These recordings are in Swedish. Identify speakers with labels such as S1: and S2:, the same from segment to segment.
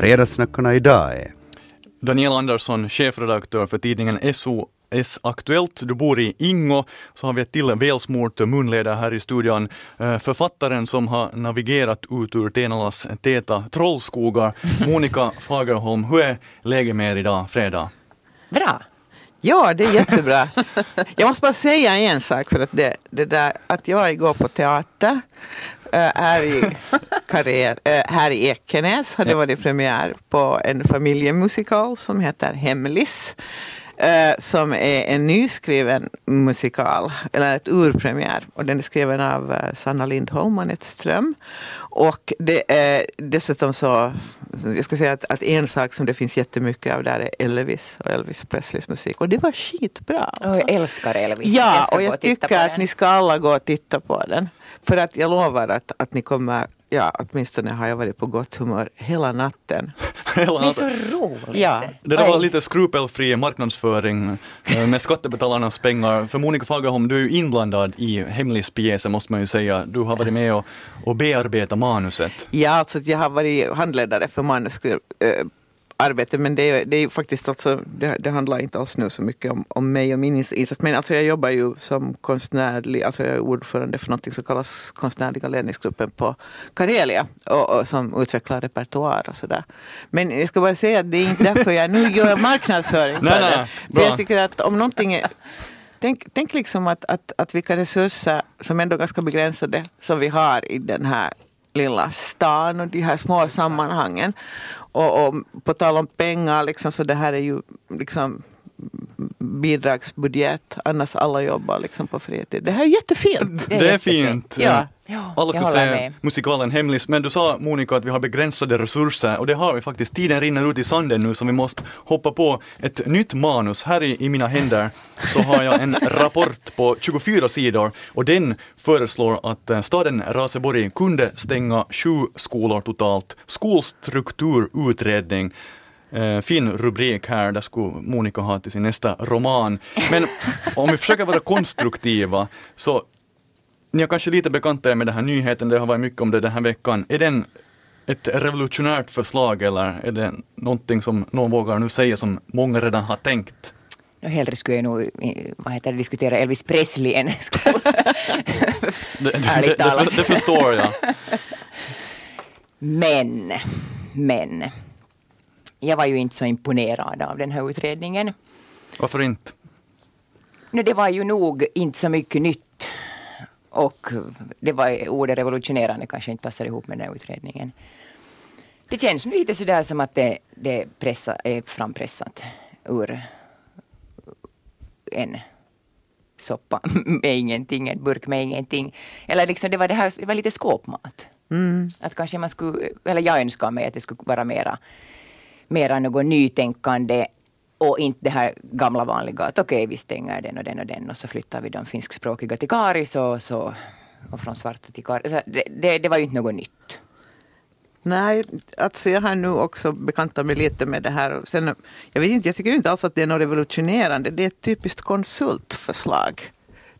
S1: Fredagssnackarna idag är
S2: Daniel Andersson, chefredaktör för tidningen SOS Aktuellt. Du bor i Ingo. Så har vi ett till välsmort munledare här i studion. Eh, Författaren som har navigerat ut ur Tenalas täta trollskogar, Monica Fagerholm. Hur är läget med er idag, fredag?
S3: Bra.
S4: Ja, det är jättebra. Jag måste bara säga en sak för att det, det där att jag igår på teater här, i Karel, äh, här i Ekenäs hade varit premiär på en familjemusikal som heter Hemlis. Äh, som är en nyskriven musikal, eller ett urpremiär. Och den är skriven av Sanna Lindholm och Anette Ström. Och det är dessutom så, jag ska säga att, att en sak som det finns jättemycket av där är Elvis och Elvis Presleys musik. Och det var skitbra. Alltså.
S3: jag älskar Elvis.
S4: Ja, och jag
S3: och titta
S4: tycker att ni ska alla gå och titta på den. För att jag lovar att, att ni kommer, ja åtminstone har jag varit på gott humör hela natten.
S3: Det är så roligt.
S4: Ja.
S2: Det där var lite skrupelfri marknadsföring eh, med skattebetalarnas pengar. För Monica Fagerholm, du är ju inblandad i hemlispjäsen måste man ju säga. Du har varit med och, och bearbetat manuset.
S4: Ja, alltså jag har varit handledare för manuskriptarbete men det är, det är faktiskt alltså, det, det handlar inte alls nu så mycket om, om mig och min insats. Men alltså jag jobbar ju som konstnärlig, alltså jag är ordförande för något som kallas konstnärliga ledningsgruppen på Karelia och, och som utvecklar repertoar och sådär. Men jag ska bara säga att det är inte därför jag nu gör marknadsföring för
S2: Nej,
S4: det. För jag tycker att om någonting är Tänk, tänk liksom att, att, att vilka resurser som ändå är ganska begränsade som vi har i den här lilla stan och de här små sammanhangen. Och, och på tal om pengar, liksom, så det här är ju liksom bidragsbudget. Annars alla jobbar liksom på fritid. Det här är jättefint.
S2: Det är
S3: jättefint.
S2: fint.
S4: Ja.
S3: Ja,
S2: Alla se
S3: med.
S2: musikalen Hemlis, men du sa Monica att vi har begränsade resurser och det har vi faktiskt. Tiden rinner ut i sanden nu så vi måste hoppa på ett nytt manus. Här i, i mina händer så har jag en rapport på 24 sidor och den föreslår att eh, staden Raseborg kunde stänga sju skolor totalt. Skolstrukturutredning. Eh, fin rubrik här, där skulle Monica ha till sin nästa roman. Men om vi försöker vara konstruktiva så ni har kanske lite bekanta er med den här nyheten, det har varit mycket om det den här veckan. Är den ett revolutionärt förslag eller är det någonting som någon vågar nu säga som många redan har tänkt?
S3: Och hellre skulle jag nog vad heter det, diskutera Elvis Presley än
S2: Det, det, det, det förstår jag.
S3: Men, men. Jag var ju inte så imponerad av den här utredningen.
S2: Varför inte?
S3: No, det var ju nog inte så mycket nytt. Och det var ordet revolutionerande kanske inte passar ihop med den här utredningen. Det känns lite sådär som att det, det pressa, är frampressat ur en soppa med ingenting, en burk med ingenting. Eller liksom det var, det här, det var lite skåpmat. Att kanske man skulle, eller jag önskar mig att det skulle vara mera, mera något nytänkande och inte det här gamla vanliga att okej vi stänger den och den och den och så flyttar vi de finskspråkiga till Karis och, så, och från svarta till Karis. Så Det, det, det var ju inte något nytt.
S4: Nej, alltså jag har nu också bekantat mig lite med det här. Sen, jag vet inte, jag tycker inte alls att det är något revolutionerande. Det är ett typiskt konsultförslag.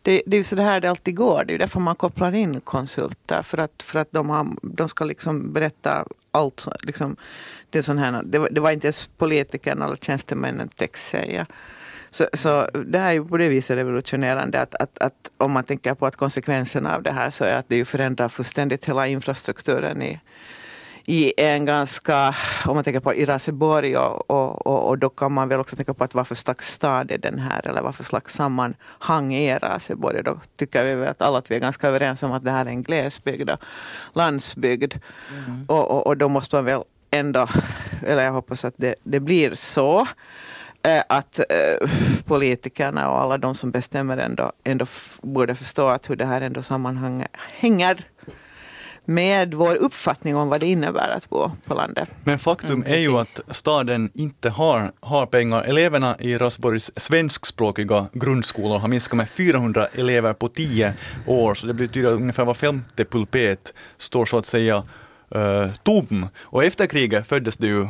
S4: Det, det är ju så det här det alltid går. Det är ju därför man kopplar in konsulter. För att, för att de, har, de ska liksom berätta allt. Liksom, det, är sån här, det, var, det var inte ens politikerna eller tjänstemännen text säga. Så, så det här är ju på det viset revolutionerande att, att, att om man tänker på att konsekvenserna av det här så är att det ju förändrar fullständigt hela infrastrukturen i, i en ganska, om man tänker på i Raseborg och, och, och, och då kan man väl också tänka på att vad för slags stad är den här eller vad för slags sammanhang är Raseborg. Och Då tycker vi väl att alla att vi är ganska överens om att det här är en glesbygd och landsbygd. Och, och, och då måste man väl ändå, eller jag hoppas att det, det blir så eh, att eh, politikerna och alla de som bestämmer ändå, ändå borde förstå att hur det här ändå sammanhänger med vår uppfattning om vad det innebär att bo på landet.
S2: Men faktum
S3: Mm,
S2: är ju att staden inte har, har pengar. Eleverna i Rasborgs svenskspråkiga grundskolor har minskat med 400 elever på 10 år, så det betyder att ungefär var femte pulpet står så att säga eh, tom. Och efter kriget föddes det ju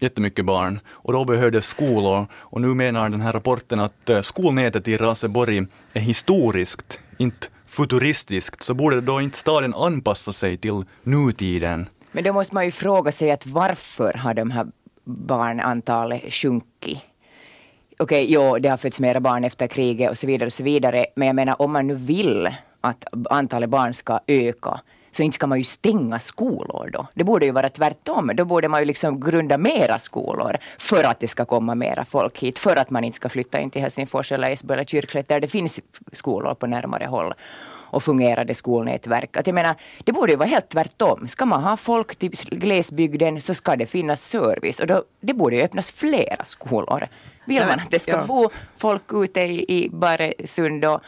S2: jättemycket barn och då behövdes skolor och nu menar den här rapporten att eh, skolnätet i Raseborg är historiskt, inte futuristiskt, så borde då inte staden anpassa sig till nutiden?
S3: Men då måste man ju fråga sig att varför har de här barnantalet sjunkit? Okej, okay, jo, det har fötts mera barn efter kriget och så vidare och så vidare. Men jag menar om man nu vill att antalet barn ska öka så inte ska man ju stänga skolor då. Det borde ju vara tvärtom. Då borde man ju liksom grunda mera skolor för att det ska komma mera folk hit. För att man inte ska flytta in till Helsingfors eller Esbo eller Kyrklet där det finns skolor på närmare håll och fungerande skolnätverk. Att jag menar, det borde ju vara helt tvärtom. Ska man ha folk till glesbygden så ska det finnas service och då, det borde ju öppnas flera skolor. Vill man att det ska ja. bo folk ute i, i Baresund och,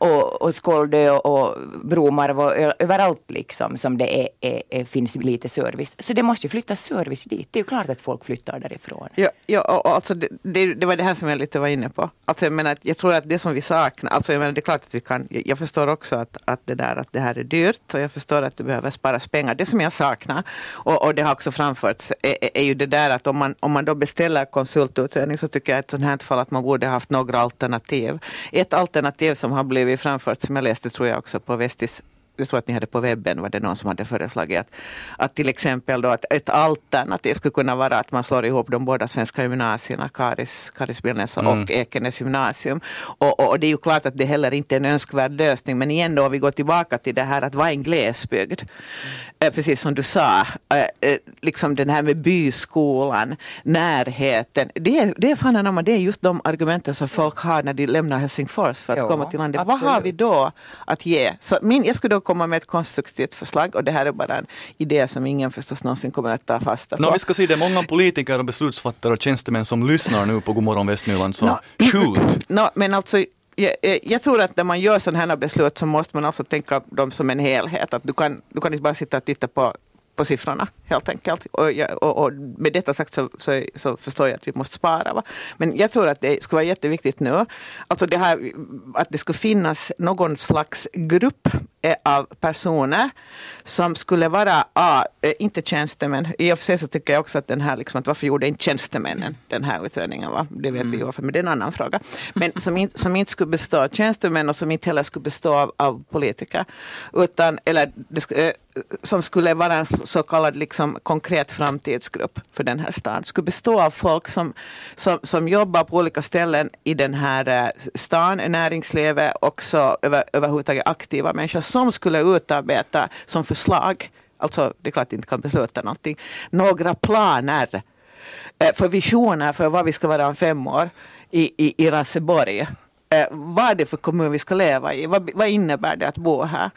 S3: och, och Skåldö och Bromarv och överallt liksom som det är, är, är, finns lite service. Så det måste ju flyttas service dit. Det är ju klart att folk flyttar därifrån.
S4: Ja, ja och alltså det, det, det var det här som jag lite var inne på. Alltså jag, menar, jag tror att det som vi saknar, alltså jag menar, det är klart att vi kan, jag förstår också att, att, det där, att det här är dyrt och jag förstår att det behöver sparas pengar. Det som jag saknar, och, och det har också framförts, är, är, ju det där att om man, om man då beställer konsultutredning så tycker jag i ett sånt här fall att man borde haft några alternativ. Ett alternativ som har blivit blivit framfört, som jag läste tror jag också på Vestis jag tror att ni hade på webben, var det någon som hade föreslagit att, att till exempel då att ett alternativ skulle kunna vara att man slår ihop de båda svenska gymnasierna, Karis, Karis Billnäs och mm. Ekenäs gymnasium. Och, och, och, det är ju klart att det heller inte är en önskvärd lösning, men igen då om vi går tillbaka till det här att vara en glesbygd. Mm. precis som du sa, äh, liksom den här med byskolan, närheten. Det är, det är fan det är just de argumenten som folk har när de lämnar Helsingfors för att jo, komma till landet. Absolut. Vad har vi då att ge? Så min, jag skulle då komma med ett konstruktivt förslag och det här är bara en idé som ingen förstås någonsin kommer att ta fasta på.
S2: No, vi ska se, det är många politiker och beslutsfattare och tjänstemän som lyssnar nu på Godmorgon Västnyland, så no. shoot!
S4: No, men alltså jag, jag, tror att när man gör sådana här beslut så måste man alltså tänka dem som en helhet. Att du, kan, du kan inte bara sitta och titta på på siffrorna helt enkelt. Och, jag, och, och, med detta sagt så, så, så, förstår jag att vi måste spara. Va? Men jag tror att det skulle vara jätteviktigt nu, alltså det här, att det skulle finnas någon slags grupp av personer som skulle vara, ah, inte tjänstemän. I och för sig så tycker jag också att den här, liksom, att varför gjorde inte tjänstemännen den här utredningen? Va? Det vet mm. vi varför, men det är en annan fråga. Men som, in, som inte skulle bestå av tjänstemän och som inte heller skulle bestå av, av politiker. Utan, eller det, eh, som skulle vara en så kallad liksom konkret framtidsgrupp för den här staden. Skulle bestå av folk som, som, som jobbar på olika ställen i den här eh, stan, näringslivet, också över, överhuvudtaget aktiva människor som skulle utarbeta som förslag, alltså det är klart att inte kan besluta någonting, några planer eh, för visioner för vad vi ska vara om fem år i, i, i Raseborg. Eh, vad är det för kommun vi ska leva i? Vad, vad innebär det att bo här?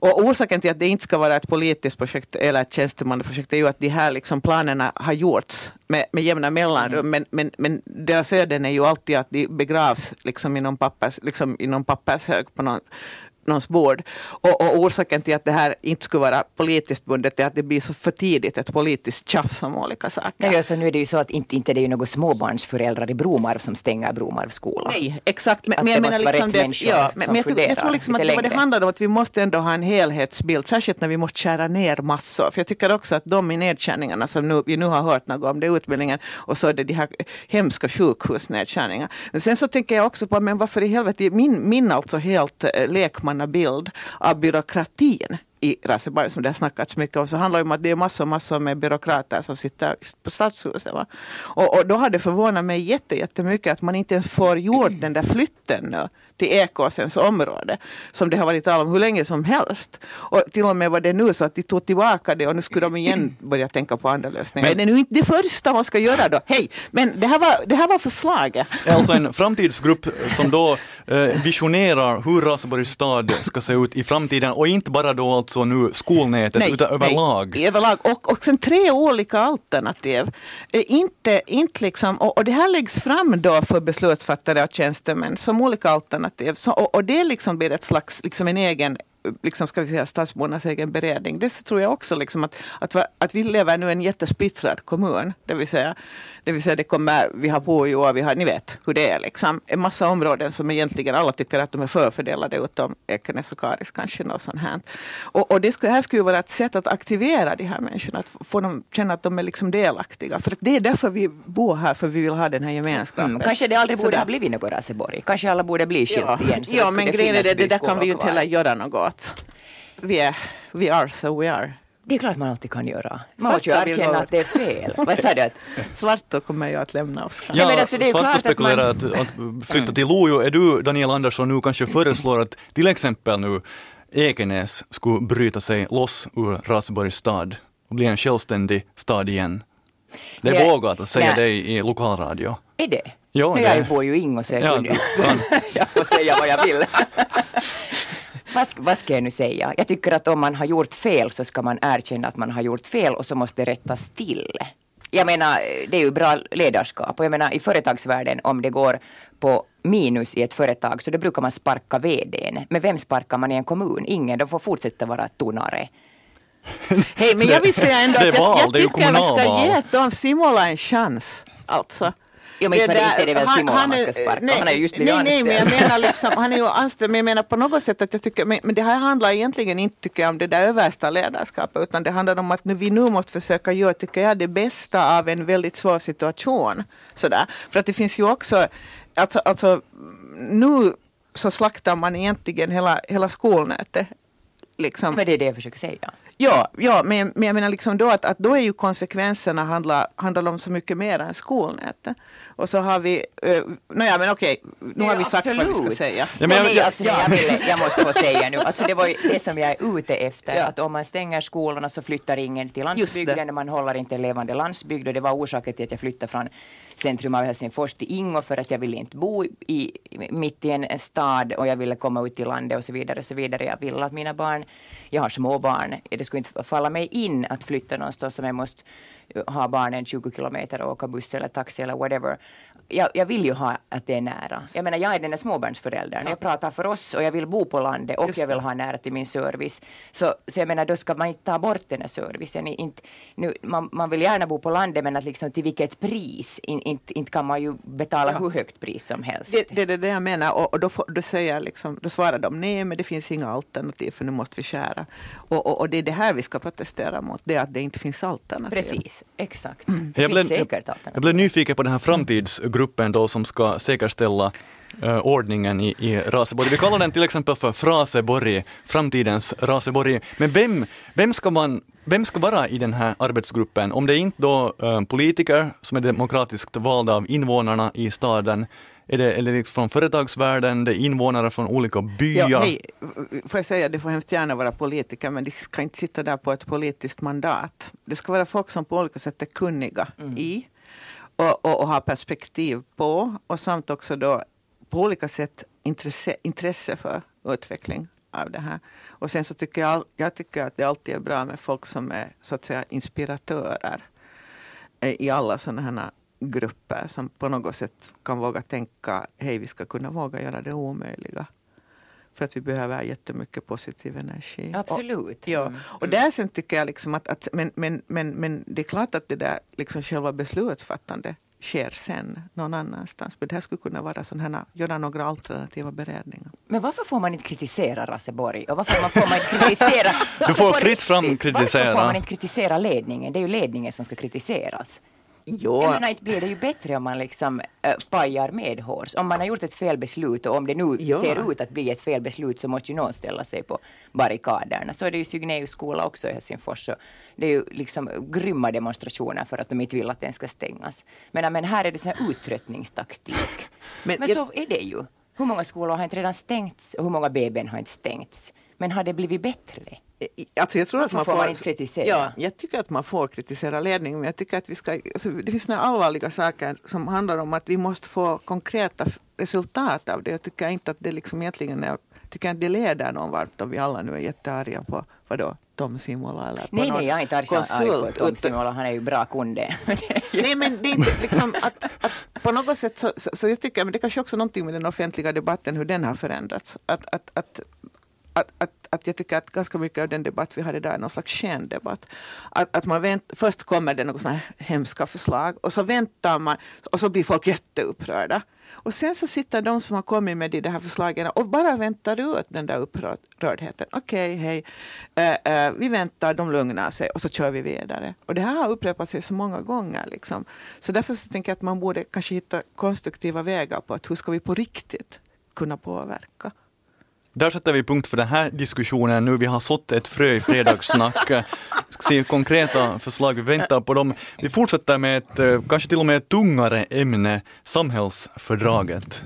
S4: Och orsaken till att det inte ska vara ett politiskt projekt eller ett tjänstemannaprojekt är ju att de här liksom planerna har gjorts med, med jämna mellanrum. Mm. Men, men, men deras öden är ju alltid att de begravs liksom inom, pappers, liksom inom pappershög på någon någons bord. Och, och, orsaken till att det här inte skulle vara politiskt bundet är att det blir så för tidigt ett politiskt tjafs om olika saker.
S3: Nej, alltså, nu är det ju så att inte, inte det är några småbarnsföräldrar i Bromarv som stänger Bromarv skola.
S4: Nej, exakt. Men, men jag menar liksom det, ja, men, men jag, tror, jag tror liksom att vad det handlar om att vi måste ändå ha en helhetsbild, särskilt när vi måste skära ner massor. För jag tycker också att de i nedskärningarna som nu, vi nu har hört något om, det är utbildningen och så är det de här hemska sjukhusnedskärningarna. Men sen så tänker jag också på, men varför i helvete, min, min alltså helt eh, lekman bild av byråkratin i Raseberg som det har snackats mycket om så handlar det om att det är massor, massor med byråkrater som sitter på stadshuset. Va? Och, och då har det förvånat mig jättemycket att man inte ens får gjort den där flytten nu till Ekåsens område. Som det har varit tal om hur länge som helst. Och till och med var det nu så att de tog tillbaka det och nu skulle de igen börja tänka på andra lösningar. Men det är nu inte det första man ska göra då. Hej, men det här var, det här var förslaget.
S2: Alltså en framtidsgrupp som då eh, visionerar hur Raseborgs stad ska se ut i framtiden och inte bara då alltså nu skolnätet nej, utan överlag.
S4: Nej, överlag. Och, och sen tre olika alternativ. Eh, inte, inte liksom, och, och det här läggs fram då för beslutsfattare och tjänstemän som olika alternativ alternativ. Så, och, och, det liksom blir ett slags, liksom en egen liksom ska vi säga, stadsbornas egen beredning. Det tror jag också liksom att, att, att vi lever nu i en jättesplittrad kommun. Det vill säga det vill säga det kommer, vi har Pujo vi har, ni vet hur det är liksom. En massa områden som egentligen alla tycker att de är förfördelade utom Ekenäs och Karis kanske. Något sånt här. Och, och det skulle, här skulle vara ett sätt att aktivera de här människorna. Att få dem känna att de är liksom delaktiga. För det är därför vi bor här, för vi vill ha den här gemenskapen. Mm,
S3: kanske det aldrig borde ha blivit något Raseborg. Kanske alla borde bli skilt
S4: ja,
S3: igen.
S4: ja, men grejen är det, det där kan vi ju inte heller göra något åt. Vi är, we are so we are
S3: Det är klart man alltid kan göra. Man måste ju
S4: Svarta
S3: erkänna att det är fel. Vad sa du? Att,
S4: Svarto kommer ju att lämna oss.
S3: Nej, men alltså, det är ju
S2: Svarte
S3: klart att
S2: spekulerar att, att flytta till Lojo. Är du, Daniel Andersson, nu kanske föreslår att till exempel nu Ekenäs skulle bryta sig loss ur Raseborgs stad och bli en självständig stad igen? Det är
S3: Nej,
S2: vågat att säga
S3: nej.
S2: det i, lokalradio.
S3: är det?
S2: Ja, det-
S3: jag bor ju i Ingo så jag,
S2: Ja,
S3: kunde, jag får säga vad jag vill. Vad, ska, vad ska jag nu säga? Jag tycker att om man har gjort fel så ska man erkänna att man har gjort fel och så måste det rättas till. Jag menar, det är ju bra ledarskap och jag menar i företagsvärlden om det går på minus i ett företag så då brukar man sparka VDn. Men vem sparkar man i en kommun? Ingen, de får fortsätta vara tonare.
S4: Hej, men jag vill säga ändå att jag, jag tycker vi ska ge Tom Simola en chans. Alltså.
S3: Jo, men
S4: Det där-
S3: inte är det väl Simola
S4: han
S3: man
S4: är-
S3: ska sparka.
S4: Nej,
S3: Han ju just blivit
S4: nej, nej, men jag menar liksom, han är ju anställd, men jag menar på något sätt att jag tycker, men, men det här handlar egentligen inte tycker jag om det där översta ledarskapet, utan det handlar om att nu, vi nu måste försöka göra, tycker jag, det bästa av en väldigt svår situation. Sådär. För att det finns ju också, alltså, alltså nu så slaktar man egentligen hela, hela skolnätet. Liksom.
S3: Men det är det jag försöker säga.
S4: Ja, ja men, men jag menar liksom då att, att då är ju konsekvenserna handlar, handlar om så mycket mer än skolnätet. Och så har vi, uh, nåja men okej, nu
S3: Nej,
S4: har vi sagt vad vi ska
S3: absolut.
S4: säga.
S2: Ja, men jag-
S3: nej,
S2: jag-
S3: alltså, jag, ville, jag måste få säga nu, alltså, det var ju det som jag är ute efter.
S4: Ja.
S3: Att om man stänger skolorna så flyttar ingen till landsbygden. Man håller inte en levande landsbygd och det var orsaken till att jag flyttade från centrum av Helsingfors till Ingo för att jag ville inte bo i, mitt i en stad och jag ville komma ut i landet och så vidare. Och så vidare. Jag ville att mina barn, jag har små barn, det skulle inte falla mig in att flytta någonstans som jag måste ha barnen 20 kilometer och åka buss eller taxi eller whatever. Jag, jag vill ju ha att det är nära. Jag menar, jag är den där småbarnsföräldern. Jag pratar för oss och jag vill bo på landet och jag vill
S4: det.
S3: ha nära till min service. Så, så jag menar, då ska man inte ta bort den här servicen. Inte, nu, man, man vill gärna bo på landet, men att liksom till vilket pris? In, inte, inte kan man ju betala
S4: Ja.
S3: hur högt pris som helst.
S4: Det, det är det jag menar och, och då, får, då, säger jag liksom, då svarar de nej men det finns inga alternativ för nu måste vi skära. Och, och, och det är det här vi ska protestera mot, det är att det inte finns alternativ.
S3: Precis, exakt. Det
S2: Jag
S3: finns
S2: blev,
S3: säkert
S2: jag
S3: alternativ.
S2: blev nyfiken på den här framtidsgruppen då som ska säkerställa eh, ordningen i, i Raseborg. Vi kallar den till exempel för Fraseborg, framtidens Raseborg. Men vem, vem, ska man, vem ska vara i den här arbetsgruppen? Om det är inte då eh, politiker som är demokratiskt valda av invånarna i staden, är det, eller från företagsvärlden, det är invånare från olika byar?
S4: Ja, hej, får jag säga, det får hemskt gärna vara politiker, men de ska inte sitta där på ett politiskt mandat. Det ska vara folk som på olika sätt är kunniga i och, och, och ha perspektiv på och samt också då på olika sätt intresse, intresse för utveckling av det här. Och sen så tycker jag, jag tycker att det alltid är bra med folk som är så att säga inspiratörer i alla sådana här grupper som på något sätt kan våga tänka, hej vi ska kunna våga göra det omöjliga. För att vi behöver jättemycket positiv energi.
S3: Absolut.
S4: Och, ja.
S3: Mm.
S4: och där sen tycker jag liksom att, att men, men, men, men det är klart att det där liksom själva beslutsfattande sker sen någon annanstans. Men det här skulle kunna vara här, göra några alternativa beredningar.
S3: Men varför får man inte kritisera Raseborg? Och varför man- får man inte kritisera...
S2: Du får fritt fram kritisera.
S3: Varför får man inte kritisera ledningen? Det är ju ledningen som ska kritiseras.
S4: Jo,
S3: Jag menar, inte blir det ju bättre om man liksom äh, pajar medhårs. Om man har gjort ett felbeslut och om det nu
S4: Ja.
S3: ser ut att bli ett felbeslut så måste ju någon ställa sig på barrikaderna. Så är det ju Signeus skola också i Helsingfors. Så det är ju liksom grymma demonstrationer för att de inte vill att den ska stängas. Men, men här är det sån här uttröttningstaktik.
S4: Men
S3: Men,
S4: jag-
S3: så är det ju. Hur många skolor har inte redan stängts och hur många BBn har inte stängts? Men har det blivit bättre?
S4: Alltså jag tror att man
S3: får man kritisera?
S4: Ja, jag tycker att man får kritisera ledningen, men jag tycker att vi ska, alltså, det finns några allvarliga saker som handlar om att vi måste få konkreta resultat av det. Jag tycker inte att det liksom egentligen är, tycker inte det leder någon vart om vi alla nu är jättearga på vadå, Tom Simola eller på
S3: Nej,
S4: någon
S3: nej, jag är inte arg arg på Tom Simola. Han är ju bra kunde.
S4: Nej men det är inte liksom att, att på något sätt så, så, så jag tycker, men det kanske också är någonting med den offentliga debatten, hur den har förändrats. Att, att, att, att, att, att jag tycker att ganska mycket av den debatt vi har idag är någon slags skendebatt. Att, att man vänt, först kommer det några sådana här hemska förslag och så väntar man och så blir folk jätteupprörda. Och sen så sitter de som har kommit med de här förslagen och bara väntar ut den där upprördheten. Okej, hej, uh, uh, vi väntar, de lugnar sig och så kör vi vidare. Och det här har upprepat sig så många gånger. Liksom. Så därför så tänker jag att man borde kanske hitta konstruktiva vägar på att hur ska vi på riktigt kunna påverka.
S2: Där sätter vi punkt för den här diskussionen nu. Vi har sått ett frö i fredagssnack. ska se konkreta förslag, vi väntar på dem. Vi fortsätter med ett, eh, kanske till och med tungare ämne, samhällsfördraget.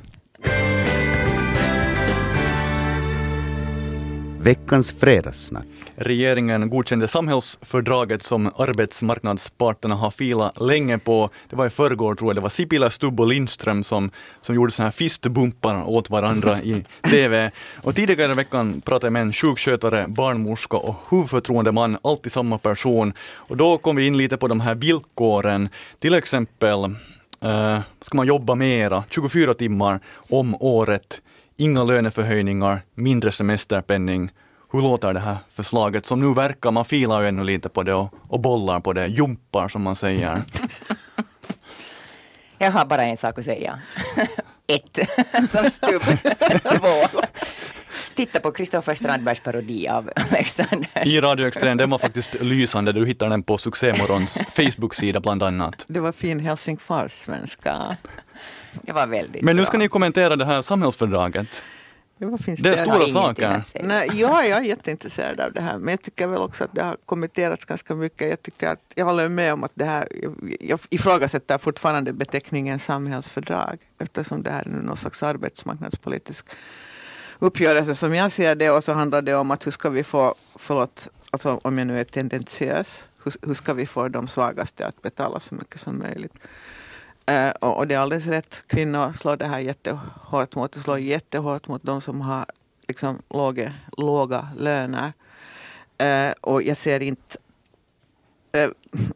S1: Veckans fredagssnack.
S2: Regeringen godkände samhällsfördraget som arbetsmarknadsparterna har filat länge på. Det var i förrgår tror jag, det var Sipilä, Stubb och Lindström som, som gjorde sådana här fistbumpar åt varandra i TV. Och tidigare i veckan pratade jag med en sjukskötare, barnmorska och huvudförtroendeman, alltid samma person. Och då kom vi in lite på de här villkoren, till exempel uh, ska man jobba mera, 24 timmar om året, inga löneförhöjningar, mindre semesterpenning. Hur låter det här förslaget som nu verkar, man filar ju ännu lite på det och, och bollar på det, jumpar som man säger.
S3: Jag har bara en sak att säga. Ett, som stubb. Två. Titta på Kristoffer Strandbergs parodi av Alexander.
S2: I Radio Extrem, den var faktiskt lysande. Du hittar den på Succémorgons Facebook-sida bland annat.
S4: Det var fin Helsingfors-svenska.
S3: Det var väldigt
S2: Men nu ska
S3: bra.
S2: ni kommentera det här samhällsfördraget.
S4: Vad finns
S2: Det är
S4: där?
S2: stora saker.
S4: Nej, ja, jag är jätteintresserad av det här, men jag tycker väl också att det har kommenterats ganska mycket. Jag, tycker att, jag håller med om att det här, jag, jag ifrågasätter fortfarande beteckningen samhällsfördrag eftersom det här är nu någon slags arbetsmarknadspolitisk uppgörelse som jag ser det och så handlar det om att hur ska vi få, förlåt, alltså om jag nu är tendentiös, hur, hur ska vi få de svagaste att betala så mycket som möjligt. Eh, och, och det är alldeles rätt, kvinnor slår det här jättehårt mot, det slår jättehårt mot de som har liksom låga, låga löner. Eh, och jag ser inte, eh,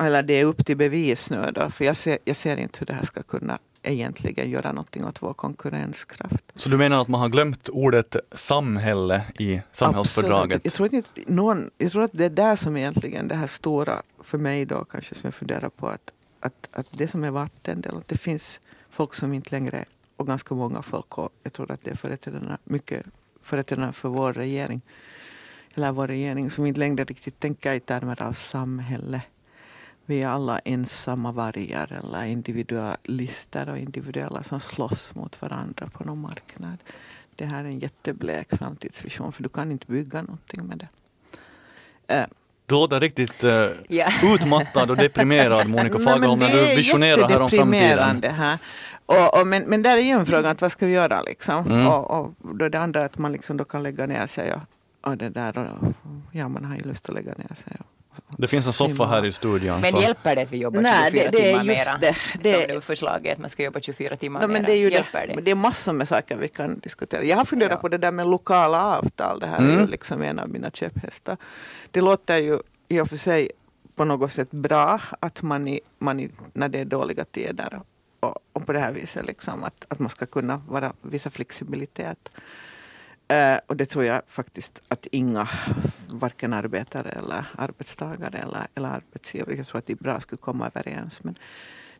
S4: eller det är upp till bevis nu då, för jag ser, jag ser inte hur det här ska kunna egentligen göra någonting åt vår konkurrenskraft.
S2: Så du menar att man har glömt ordet samhälle i samhällsfördraget?
S4: Absolut. Jag tror, inte, någon, jag tror att det är där som egentligen det här stora, för mig då kanske som jag funderar på, att, att, att det som är vattendel, att det finns folk som inte längre, och ganska många folk, och jag tror att det är företrädarna, mycket företrädarna för vår regering, eller vår regering, som inte längre riktigt tänker i termer av samhälle. Vi är alla ensamma vargar eller individualister och individuella som slåss mot varandra på någon marknad. Det här är en jätteblek framtidsvision för du kan inte bygga någonting med det. Eh, Eh,
S2: Du låter riktigt uh,
S3: Ja.
S2: utmattad och deprimerad Monica Fagerholm när du
S4: är
S2: visionerar här om framtiden.
S4: Här. Och, och, men, men där är ju en fråga, att vad ska vi göra liksom?
S2: Mm.
S4: Och, och då är det andra att man liksom då kan lägga ner sig och, och det där. Och, ja, man har ju lust att lägga ner sig. Och,
S2: Det finns en soffa här i studion.
S3: Men
S2: så.
S3: hjälper det att vi jobbar
S4: Nej,
S3: 24
S4: det- det är
S3: timmar mera?
S4: det. Det-
S3: Som nu förslaget att man ska jobba 24 timmar
S4: No, men
S3: mera.
S4: det är ju det.
S3: hjälper det?
S4: Men det är massor med saker vi kan diskutera. Jag har funderat
S3: Ja.
S4: på det där med lokala avtal. Det här är
S2: Mm.
S4: ju liksom en av mina käpphästar. Det låter ju i och för sig på något sätt bra att man, i, man i, när det är dåliga tider och, och på det här viset liksom att, att man ska kunna vara, visa flexibilitet. Eh, och det tror jag faktiskt att inga, varken arbetare eller arbetstagare eller, eller arbetsgivare, jag tror att de bra skulle komma överens. Men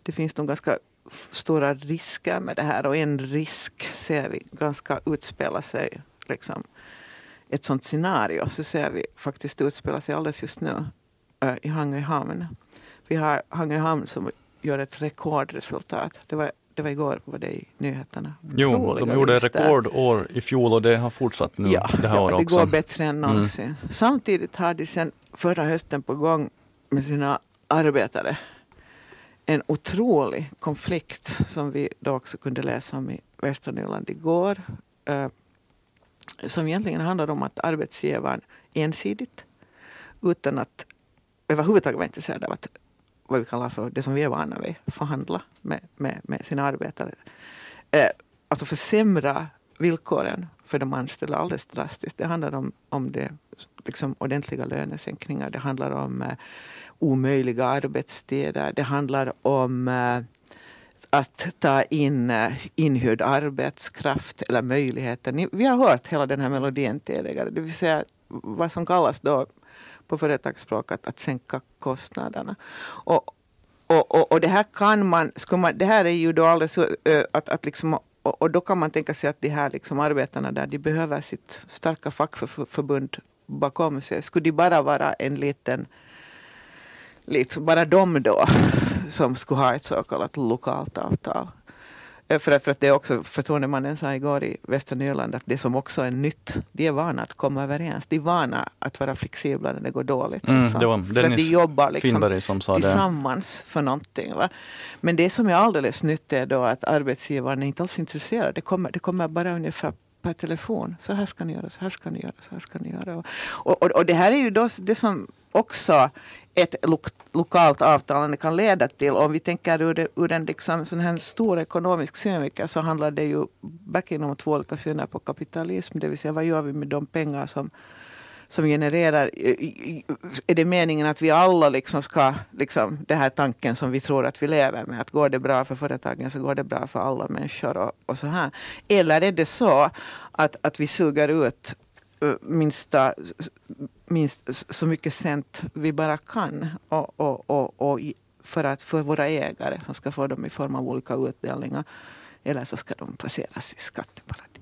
S4: det finns nog ganska stora risker med det här och en risk ser vi ganska utspela sig. Liksom, ett sånt scenario så ser vi faktiskt utspela sig alldeles just nu eh, i Hangöhamn. Vi har Hangö hamn som gör ett rekordresultat. Det var, det var igår var det i nyheterna.
S2: Jo, de gjorde rekordår i fjol och det har fortsatt nu
S4: Ja,
S2: det här
S4: ja,
S2: året
S4: det
S2: också.
S4: går bättre än någonsin. Samtidigt har de sen förra hösten på gång med sina arbetare en otrolig konflikt som vi då också kunde läsa om i Västra Nyland igår. Eh, som egentligen handlar om att arbetsgivaren ensidigt, utan att överhuvudtaget vara intresserad av att vad vi kallar för det som vi är vana vid, förhandla med, med, med sina arbetare. Eh, alltså försämra villkoren för de anställda alldeles drastiskt. Det handlar om, om det, liksom ordentliga lönesänkningar. Det handlar om eh, omöjliga arbetstider. Det handlar om eh, att ta in eh, inhyrd arbetskraft eller möjligheten. Ni- Vi har hört hela den här melodin tidigare. Det vill säga vad som kallas då på företagsspråk att, att sänka kostnaderna. Och, och, och, och det här kan man, ska man, det här är ju då alldeles att, att liksom och, och då kan man tänka sig att de här liksom arbetarna där, de behöver sitt starka fackförbund bakom sig. Skulle de bara vara en liten, liksom bara de då, som skulle ha ett så kallat lokalt avtal. Eh, För att, för att det är också, förtroendemannen sa igår i Västra Nyland att det som också är nytt, de är vana att komma överens. De är vana att vara flexibla när det går dåligt.
S2: Mm,
S4: liksom.
S2: det var
S4: för att de jobbar liksom
S2: sa det.
S4: tillsammans för någonting. Va? Men det som är alldeles nytt är då att arbetsgivaren är inte alls intresserad. Det kommer, det kommer bara ungefär per telefon. Så här ska ni göra, så här ska ni göra, så här ska ni göra. Och, och, och det här är ju då det som också ett lok lokalt avtalande kan leda till. Om vi tänker ur, det, ur en liksom sån här stor ekonomisk synvinkel så handlar det ju verkligen om två olika syner på kapitalism. Det vill säga vad gör vi med de pengar som som genererar, är det meningen att vi alla liksom ska, liksom, den här tanken som vi tror att vi lever med, att går det bra för företagen så går det bra för alla människor och, och så här. Eller är det så att, att vi suger ut Eh, minsta, minst så mycket cent vi bara kan och, och, och, och för, att, för våra ägare som ska få dem i form av olika utdelningar. Eller så ska de placeras i skatteparadis.